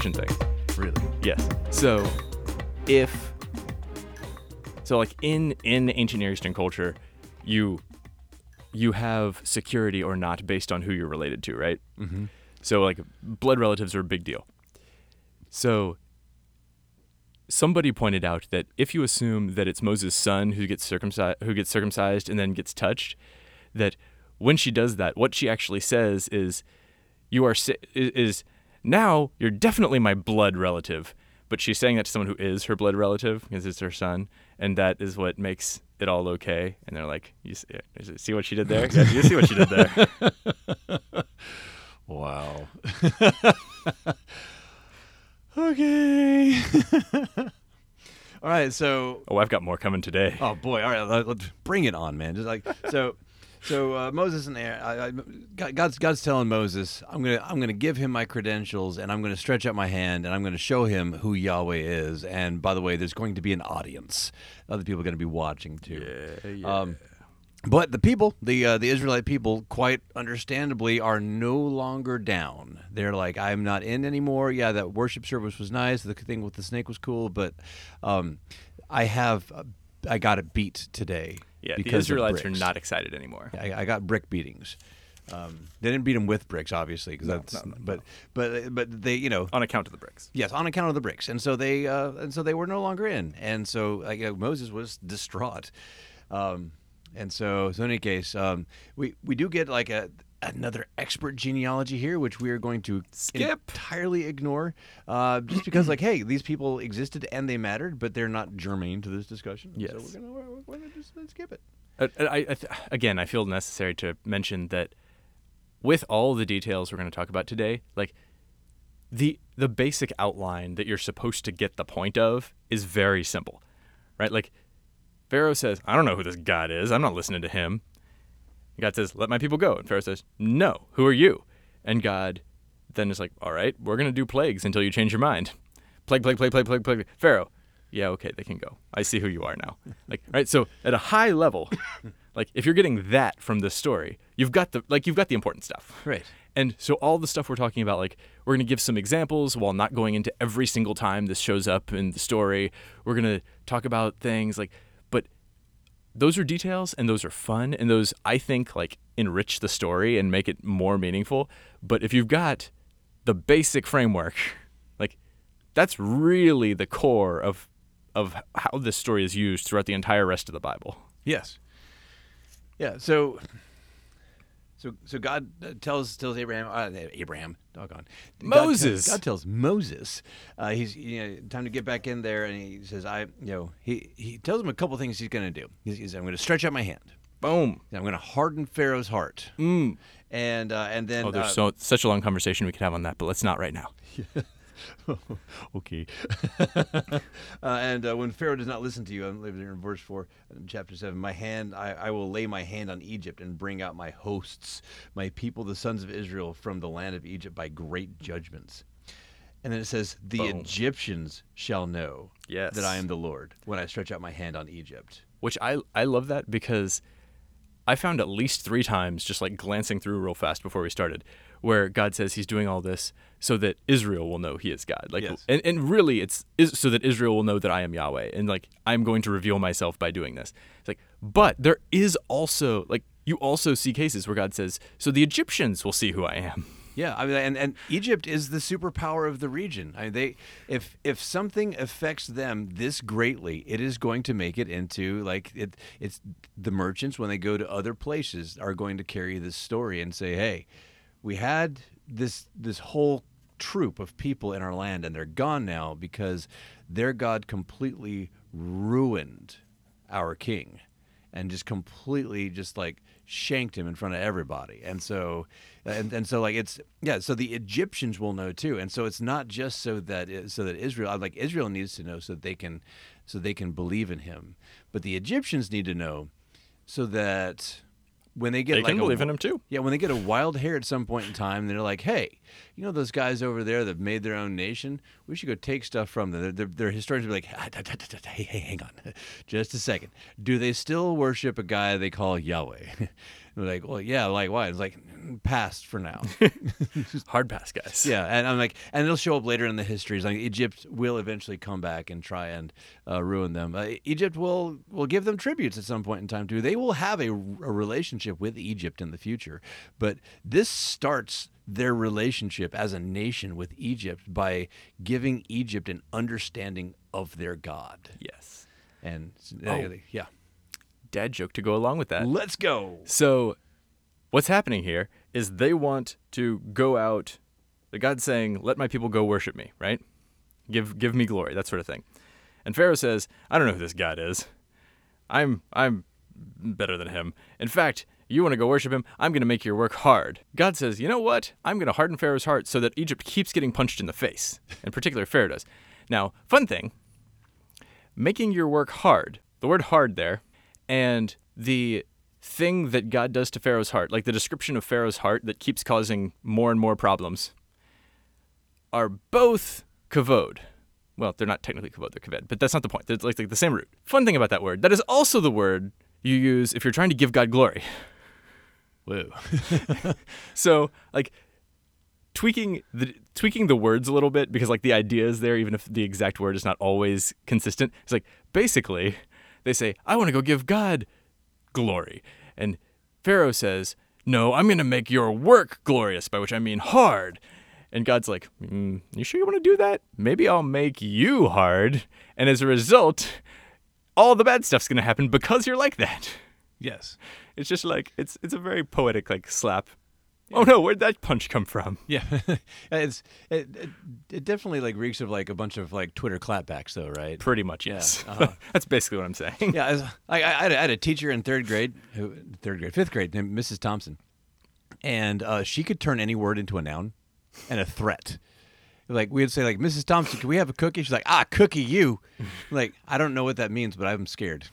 circumcision thing. Really? Yes. So, if so, like in in ancient Near Eastern culture, you you have security or not based on who you're related to, right? Mm-hmm. So, like blood relatives are a big deal. So, somebody pointed out that if you assume that it's Moses' son who gets circumcised, who gets circumcised and then gets touched, that when she does that, what she actually says is, "You are is now you're definitely my blood relative." But she's saying that to someone who is her blood relative because it's her son, and that is what makes it all okay. And they're like, "You see, eh, see what she did there? Yeah, you see what she did there?" Wow. okay. all right, so Oh, I've got more coming today. oh boy, all right, let, let's bring it on, man. Just like so, so uh, Moses and Aaron, I, I, God's God's telling Moses, I'm gonna I'm gonna give him my credentials, and I'm gonna stretch out my hand, and I'm gonna show him who Yahweh is. And by the way, there's going to be an audience. Other people are going to be watching too. Yeah, yeah. Um, but the people, the uh, the Israelite people, quite understandably, are no longer down. They're like, I'm not in anymore. Yeah, that worship service was nice. The thing with the snake was cool, but um, I have, uh, I got it beat today. Yeah, the Israelites are not excited anymore. I, I got brick beatings. Um, they didn't beat them with bricks, obviously, because that's. no, no, but but but they, you know, on account of the bricks. Yes, on account of the bricks, and so they uh, and so they were no longer in, and so like, you know, Moses was distraught, um, and so so in any case, um, we we do get like a another expert genealogy here, which we are going to Skip. entirely ignore, uh, just because like hey, these people existed and they mattered, but they're not germane to this discussion. and So Yes. we're gonna we're, we're gonna just skip it. Uh, I, I th- again, I feel necessary to mention that with all the details we're going to talk about today, like the the basic outline that you're supposed to get the point of is very simple, right? Like Pharaoh says, "I don't know who this God is. I'm not listening to him." God says, "Let my people go," and Pharaoh says, "No, who are you?" And God then is like, "All right, we're going to do plagues until you change your mind." Plague, plague, plague, plague, plague, plague. Pharaoh, yeah, okay, they can go. I see who you are now. Like, right? So at a high level, like if you're getting that from this story, you've got the like you've got the important stuff. Right. And so all the stuff we're talking about, like we're gonna give some examples while not going into every single time this shows up in the story. We're gonna talk about things like, those are details and those are fun and those I think like enrich the story and make it more meaningful. But if you've got the basic framework, like that's really the core of of how this story is used throughout the entire rest of the Bible. Yes. Yeah. So. So, so God uh, tells tells Abraham, uh, Abraham, doggone, Moses. tells- God tells Moses, uh, he's you know time to get back in there, and he says, I, you know, he he tells him a couple things he's going to do. He's, he's I'm going to stretch out my hand. Boom. I'm going to harden Pharaoh's heart, Mm. and uh, and then Oh, there's uh, so such a long conversation we could have on that, but let's not right now. okay. uh, and uh, when Pharaoh does not listen to you, I'm living here in verse 4, chapter 7. My hand, I, I will lay my hand on Egypt and bring out my hosts, my people, the sons of Israel, from the land of Egypt by great judgments. And then it says, The Boom. Egyptians shall know Yes. that I am the Lord when I stretch out my hand on Egypt. Which I I love that because I found at least three times just like glancing through real fast before we started, where God says He's doing all this so that Israel will know He is God. Like, Yes. and, and really, it's is so that Israel will know that I am Yahweh, and like I'm going to reveal myself by doing this. It's like, but there is also like you also see cases where God says, so the Egyptians will see who I am. Yeah, I mean, and, and Egypt is the superpower of the region. I mean, they if if something affects them this greatly, it is going to make it into like it. It's the merchants when they go to other places are going to carry this story and say, "Hey, we had this this whole troop of people in our land, and they're gone now because their God completely ruined our king." And just completely just like shanked him in front of everybody. And so and, and so like it's yeah, so the Egyptians will know too. And so it's not just so that it, so that Israel like Israel needs to know so that they can so they can believe in him. But the Egyptians need to know so that when they get They like can a- believe in Him too. yeah, when they get a wild hair at some point in time, they're like, "Hey, you know those guys over there that made their own nation? We should go take stuff from them." Their, their, their historians will be like, "Ah, da, da, da, da, da, "Hey, hey, hang on, just a second. Do they still worship a guy they call Yahweh?" And like, well, yeah, like why? It's like past for now. Hard pass, guys. yeah, and I'm like, and it'll show up later in the histories. Like Egypt will eventually come back and try and uh, ruin them. Uh, Egypt will will give them tributes at some point in time too. They will have a, a relationship with Egypt in the future, but this starts their relationship as a nation with Egypt by giving Egypt an understanding of their God. Yes. And Oh. yeah, Dad joke to go along with that. let's go. So, what's happening here is they want to go out. The God's saying, "Let my people go worship me," right? Give give me glory, that sort of thing. And Pharaoh says, "I don't know who this God is. I'm I'm better than him. In fact, you want to go worship him? I'm going to make your work hard." God says, "You know what? I'm going to harden Pharaoh's heart so that Egypt keeps getting punched in the face. In particular, Pharaoh does." Now, fun thing, making your work hard. The word hard there, and the thing that God does to Pharaoh's heart, like the description of Pharaoh's heart that keeps causing more and more problems, are both kavod. Well, they're not technically kavod, they're kaved, but that's not the point. They're like, like the same root. Fun thing about that word, that is also the word you use if you're trying to give God glory. Whoa. So, like, tweaking the tweaking the words a little bit because like the idea is there even if the exact word is not always consistent it's like basically they say i want to go give god glory. And pharaoh says no i'm going to make your work glorious by which i mean hard. And god's like mm, you sure you want to do that? Maybe i'll make you hard. And as a result all the bad stuff's going to happen because you're like that. Yes. it's just like it's it's a very poetic like slap oh no where'd that punch come from Yeah, it's it, it, it definitely like reeks of like a bunch of like Twitter clapbacks though, right? Pretty much, yes. uh-huh. That's basically what I'm saying. yeah, as, I, I, had had a teacher in third grade, who, third grade, fifth grade, named Mrs. Thompson, and uh, she could turn any word into a noun and a threat. Like we'd say, like Mrs. Thompson, can we have a cookie? She's like, ah, cookie you. like I don't know what that means, but I'm scared.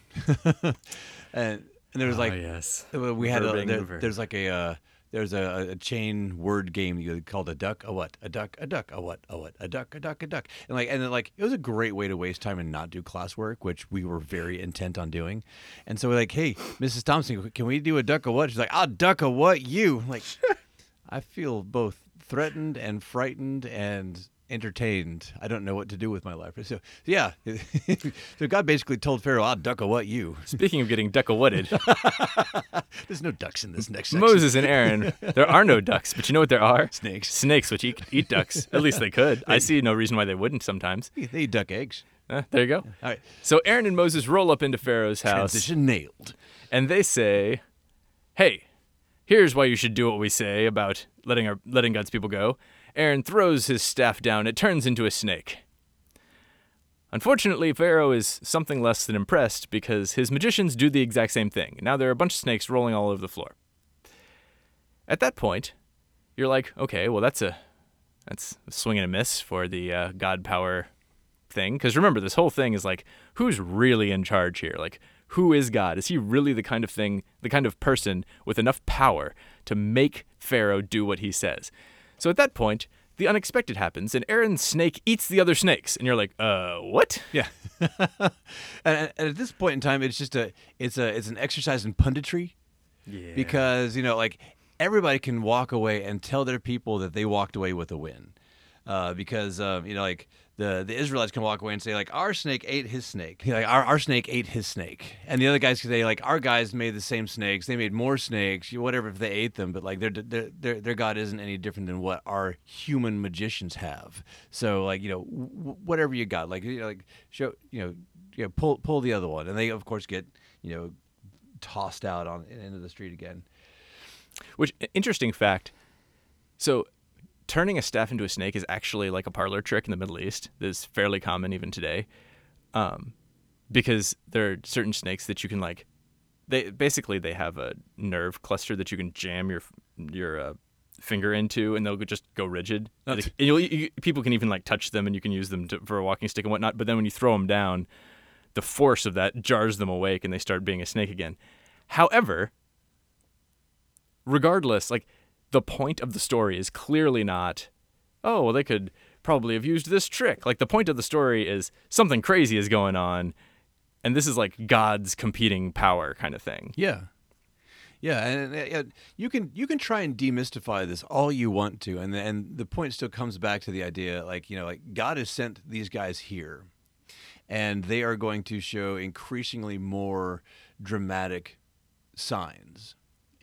and and there was like yes. uh, we had a, there- there's like a uh, there's a, a chain word game you called a duck a what? A duck a duck a what? A what? A duck a duck a duck. And like and then like it was a great way to waste time and not do classwork which we were very intent on doing. And so we're like hey Mrs. Thompson can we do a duck a what? She's like I'll duck a what you. Like I feel both threatened and frightened and entertained. I don't know what to do with my life. So yeah, so God basically told Pharaoh, "I'll duck a what you." Speaking of getting duck-a-wooted, There's no ducks in this next section. Moses and Aaron, there are no ducks, but you know what there are? Snakes. Snakes, which eat, eat ducks. At least they could. I see no reason why they wouldn't sometimes. They eat duck eggs. Uh, there you go. All right. So Aaron and Moses roll up into Pharaoh's house, Transition nailed. and they say, "Hey, here's why you should do what we say about letting our letting God's people go." Aaron throws his staff down. It turns into a snake. Unfortunately, Pharaoh is something less than impressed because his magicians do the exact same thing. Now there are a bunch of snakes rolling all over the floor. At that point, you're like, okay, well that's a that's a swing and a miss for the uh, God power thing. Because remember, this whole thing is like, who's really in charge here? Like, who is God? Is he really the kind of thing, the kind of person with enough power to make Pharaoh do what he says? So at that point, the unexpected happens, and Aaron's snake eats the other snakes, and you're like, uh, what? Yeah. and, and at this point in time, it's just a it's a it's an exercise in punditry Yeah. because you know like everybody can walk away and tell their people that they walked away with a win. Uh, because um, you know, like the the Israelites can walk away and say like our snake ate his snake, like our, our snake ate his snake, and the other guys can say like our guys made the same snakes, they made more snakes, whatever if they ate them, but like their their their, their God isn't any different than what our human magicians have. So like you know w- whatever you got, like you know, like show you know, you know pull pull the other one, and they of course get you know tossed out on into the street again. Which interesting fact. So, turning a staff into a snake is actually like a parlor trick in the Middle East. That's fairly common even today, um, because there are certain snakes that you can like. They basically they have a nerve cluster that you can jam your your uh, finger into, and they'll just go rigid. Like, and you'll, you, people can even like touch them, and you can use them to, for a walking stick and whatnot. But then when you throw them down, the force of that jars them awake, and they start being a snake again. However, regardless, like the point of the story is clearly not, oh, well, they could probably have used this trick. Like the point of the story is something crazy is going on, and this is like God's competing power kind of thing. Yeah. Yeah, and, and, you can you can try and demystify this all you want to, and and the point still comes back to the idea, like you know, like God has sent these guys here, and they are going to show increasingly more dramatic signs.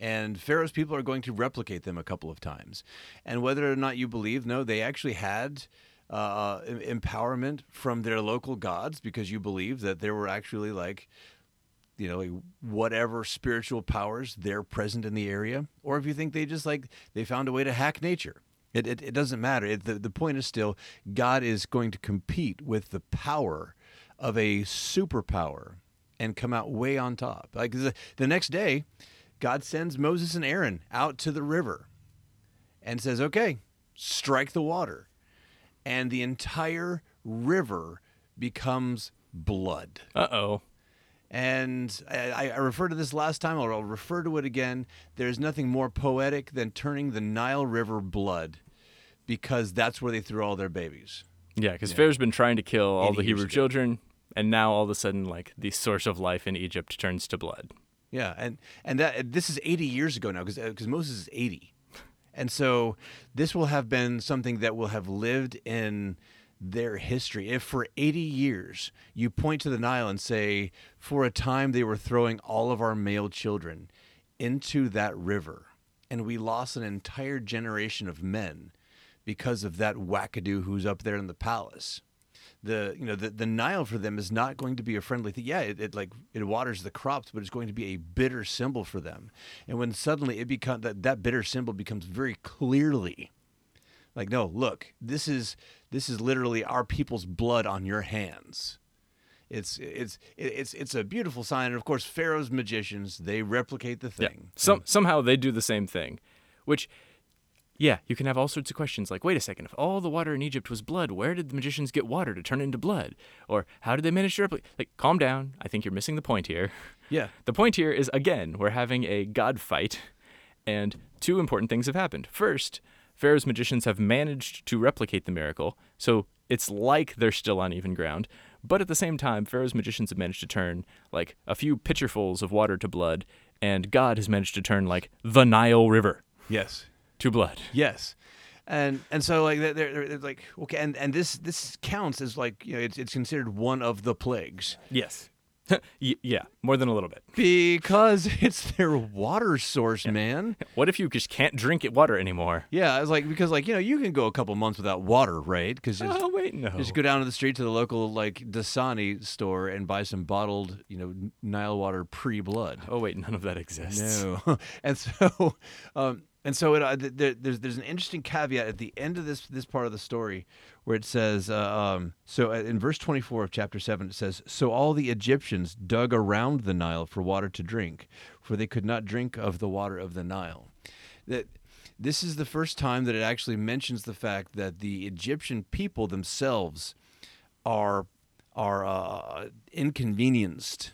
And Pharaoh's people are going to replicate them a couple of times. And whether or not you believe, no, they actually had uh, empowerment from their local gods because you believe that there were actually like, you know, whatever spiritual powers they're present in the area, or if you think they just like they found a way to hack nature. It, it, it doesn't matter. It, the, the point is still God is going to compete with the power of a superpower and come out way on top. Like the, the next day, God sends Moses and Aaron out to the river and says, okay, strike the water. And the entire river becomes blood. Uh oh. And I, I referred to this last time, or I'll refer to it again. There's nothing more poetic than turning the Nile River blood because that's where they threw all their babies. Yeah, because Pharaoh's been trying to kill all the Hebrew ago. children, and now all of a sudden, like the source of life in Egypt turns to blood. Yeah, and and that this is 80 years ago now because because uh, Moses is 80, and so this will have been something that will have lived in their history. If for 80 years you point to the Nile and say, for a time they were throwing all of our male children into that river, and we lost an entire generation of men because of that wackadoo who's up there in the palace the you know the, the Nile for them is not going to be a friendly thing. Yeah, it, it like it waters the crops, but it's going to be a bitter symbol for them. And when suddenly it becomes that that bitter symbol becomes very clearly like, no, look, this is this is literally our people's blood on your hands. It's it's it's it's a beautiful sign, and of course, Pharaoh's magicians they replicate the Yeah. thing. Some somehow they do the same thing, which, yeah, you can have all sorts of questions like, wait a second, if all the water in Egypt was blood, where did the magicians get water to turn into blood? Or how did they manage to replicate? Like, calm down. I think you're missing the point here. Yeah, The point here is again, we're having a god fight, and two important things have happened. First, Pharaoh's magicians have managed to replicate the miracle, so it's like they're still on even ground. But at the same time, Pharaoh's magicians have managed to turn like a few pitcherfuls of water to blood, and God has managed to turn like the Nile River yes, to blood. Yes, and and so like they're, they're, like okay, and and this this counts as like you know it's it's considered one of the plagues Yes. Y- yeah, more than a little bit. because it's their water source, man. What if you just can't drink it water anymore? Yeah, I was like because like you know you can go a couple months without water, right? Because Oh wait, no. just go down to the street to the local like Dasani store and buy some bottled you know Nile water pre blood. Oh wait, none of that exists. No, and so, um, and so it, uh, th- there, there's there's an interesting caveat at the end of this this part of the story where it says, uh, um, so uh, in verse 24 of chapter seven it says, so all the Egyptians dug around the Nile for water to drink, for they could not drink of the water of the Nile. That this is the first time that it actually mentions the fact that the Egyptian people themselves are are uh, inconvenienced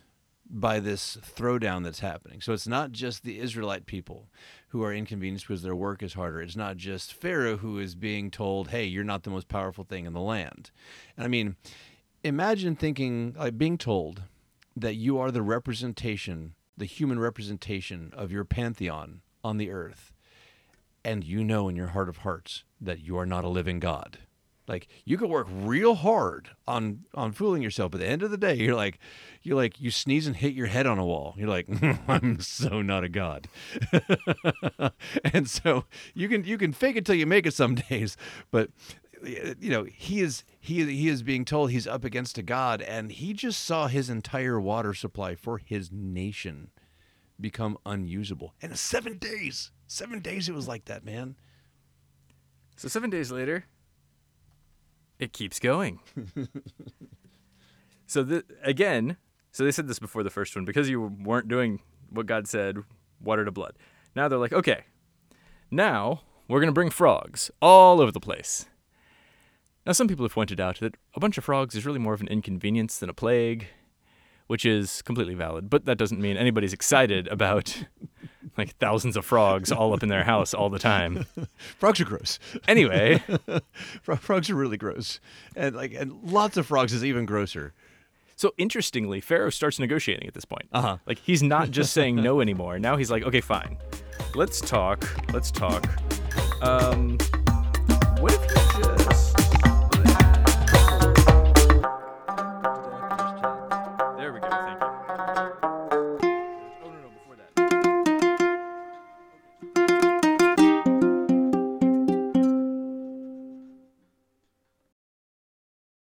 by this throwdown that's happening. So it's not just the Israelite people who are inconvenienced because their work is harder. It's not just Pharaoh who is being told, "Hey, you're not the most powerful thing in the land." And I mean, imagine thinking like being told that you are the representation, the human representation of your pantheon on the earth, and you know in your heart of hearts that you are not a living God. Like you could work real hard on on fooling yourself, but at the end of the day, you're like, you're like you sneeze and hit your head on a wall. You're like, I'm so not a god. and so you can you can fake it till you make it some days, but you know he is he he is being told he's up against a god, and he just saw his entire water supply for his nation become unusable. And seven days, seven days it was like that, man. So seven days later, it keeps going. so again, so they said this before the first one because you weren't doing what God said, water to blood. Now they're like, okay, now we're gonna bring frogs all over the place. Now some people have pointed out that a bunch of frogs is really more of an inconvenience than a plague, which is completely valid. But that doesn't mean anybody's excited about like thousands of frogs all up in their house all the time. Frogs are gross. Anyway. Frogs are really gross, and like and lots of frogs is even grosser. So interestingly, Pharaoh starts negotiating at this point. Uh-huh. Like he's not just saying no anymore. Now he's like, okay, fine. Let's talk. Let's talk. Um,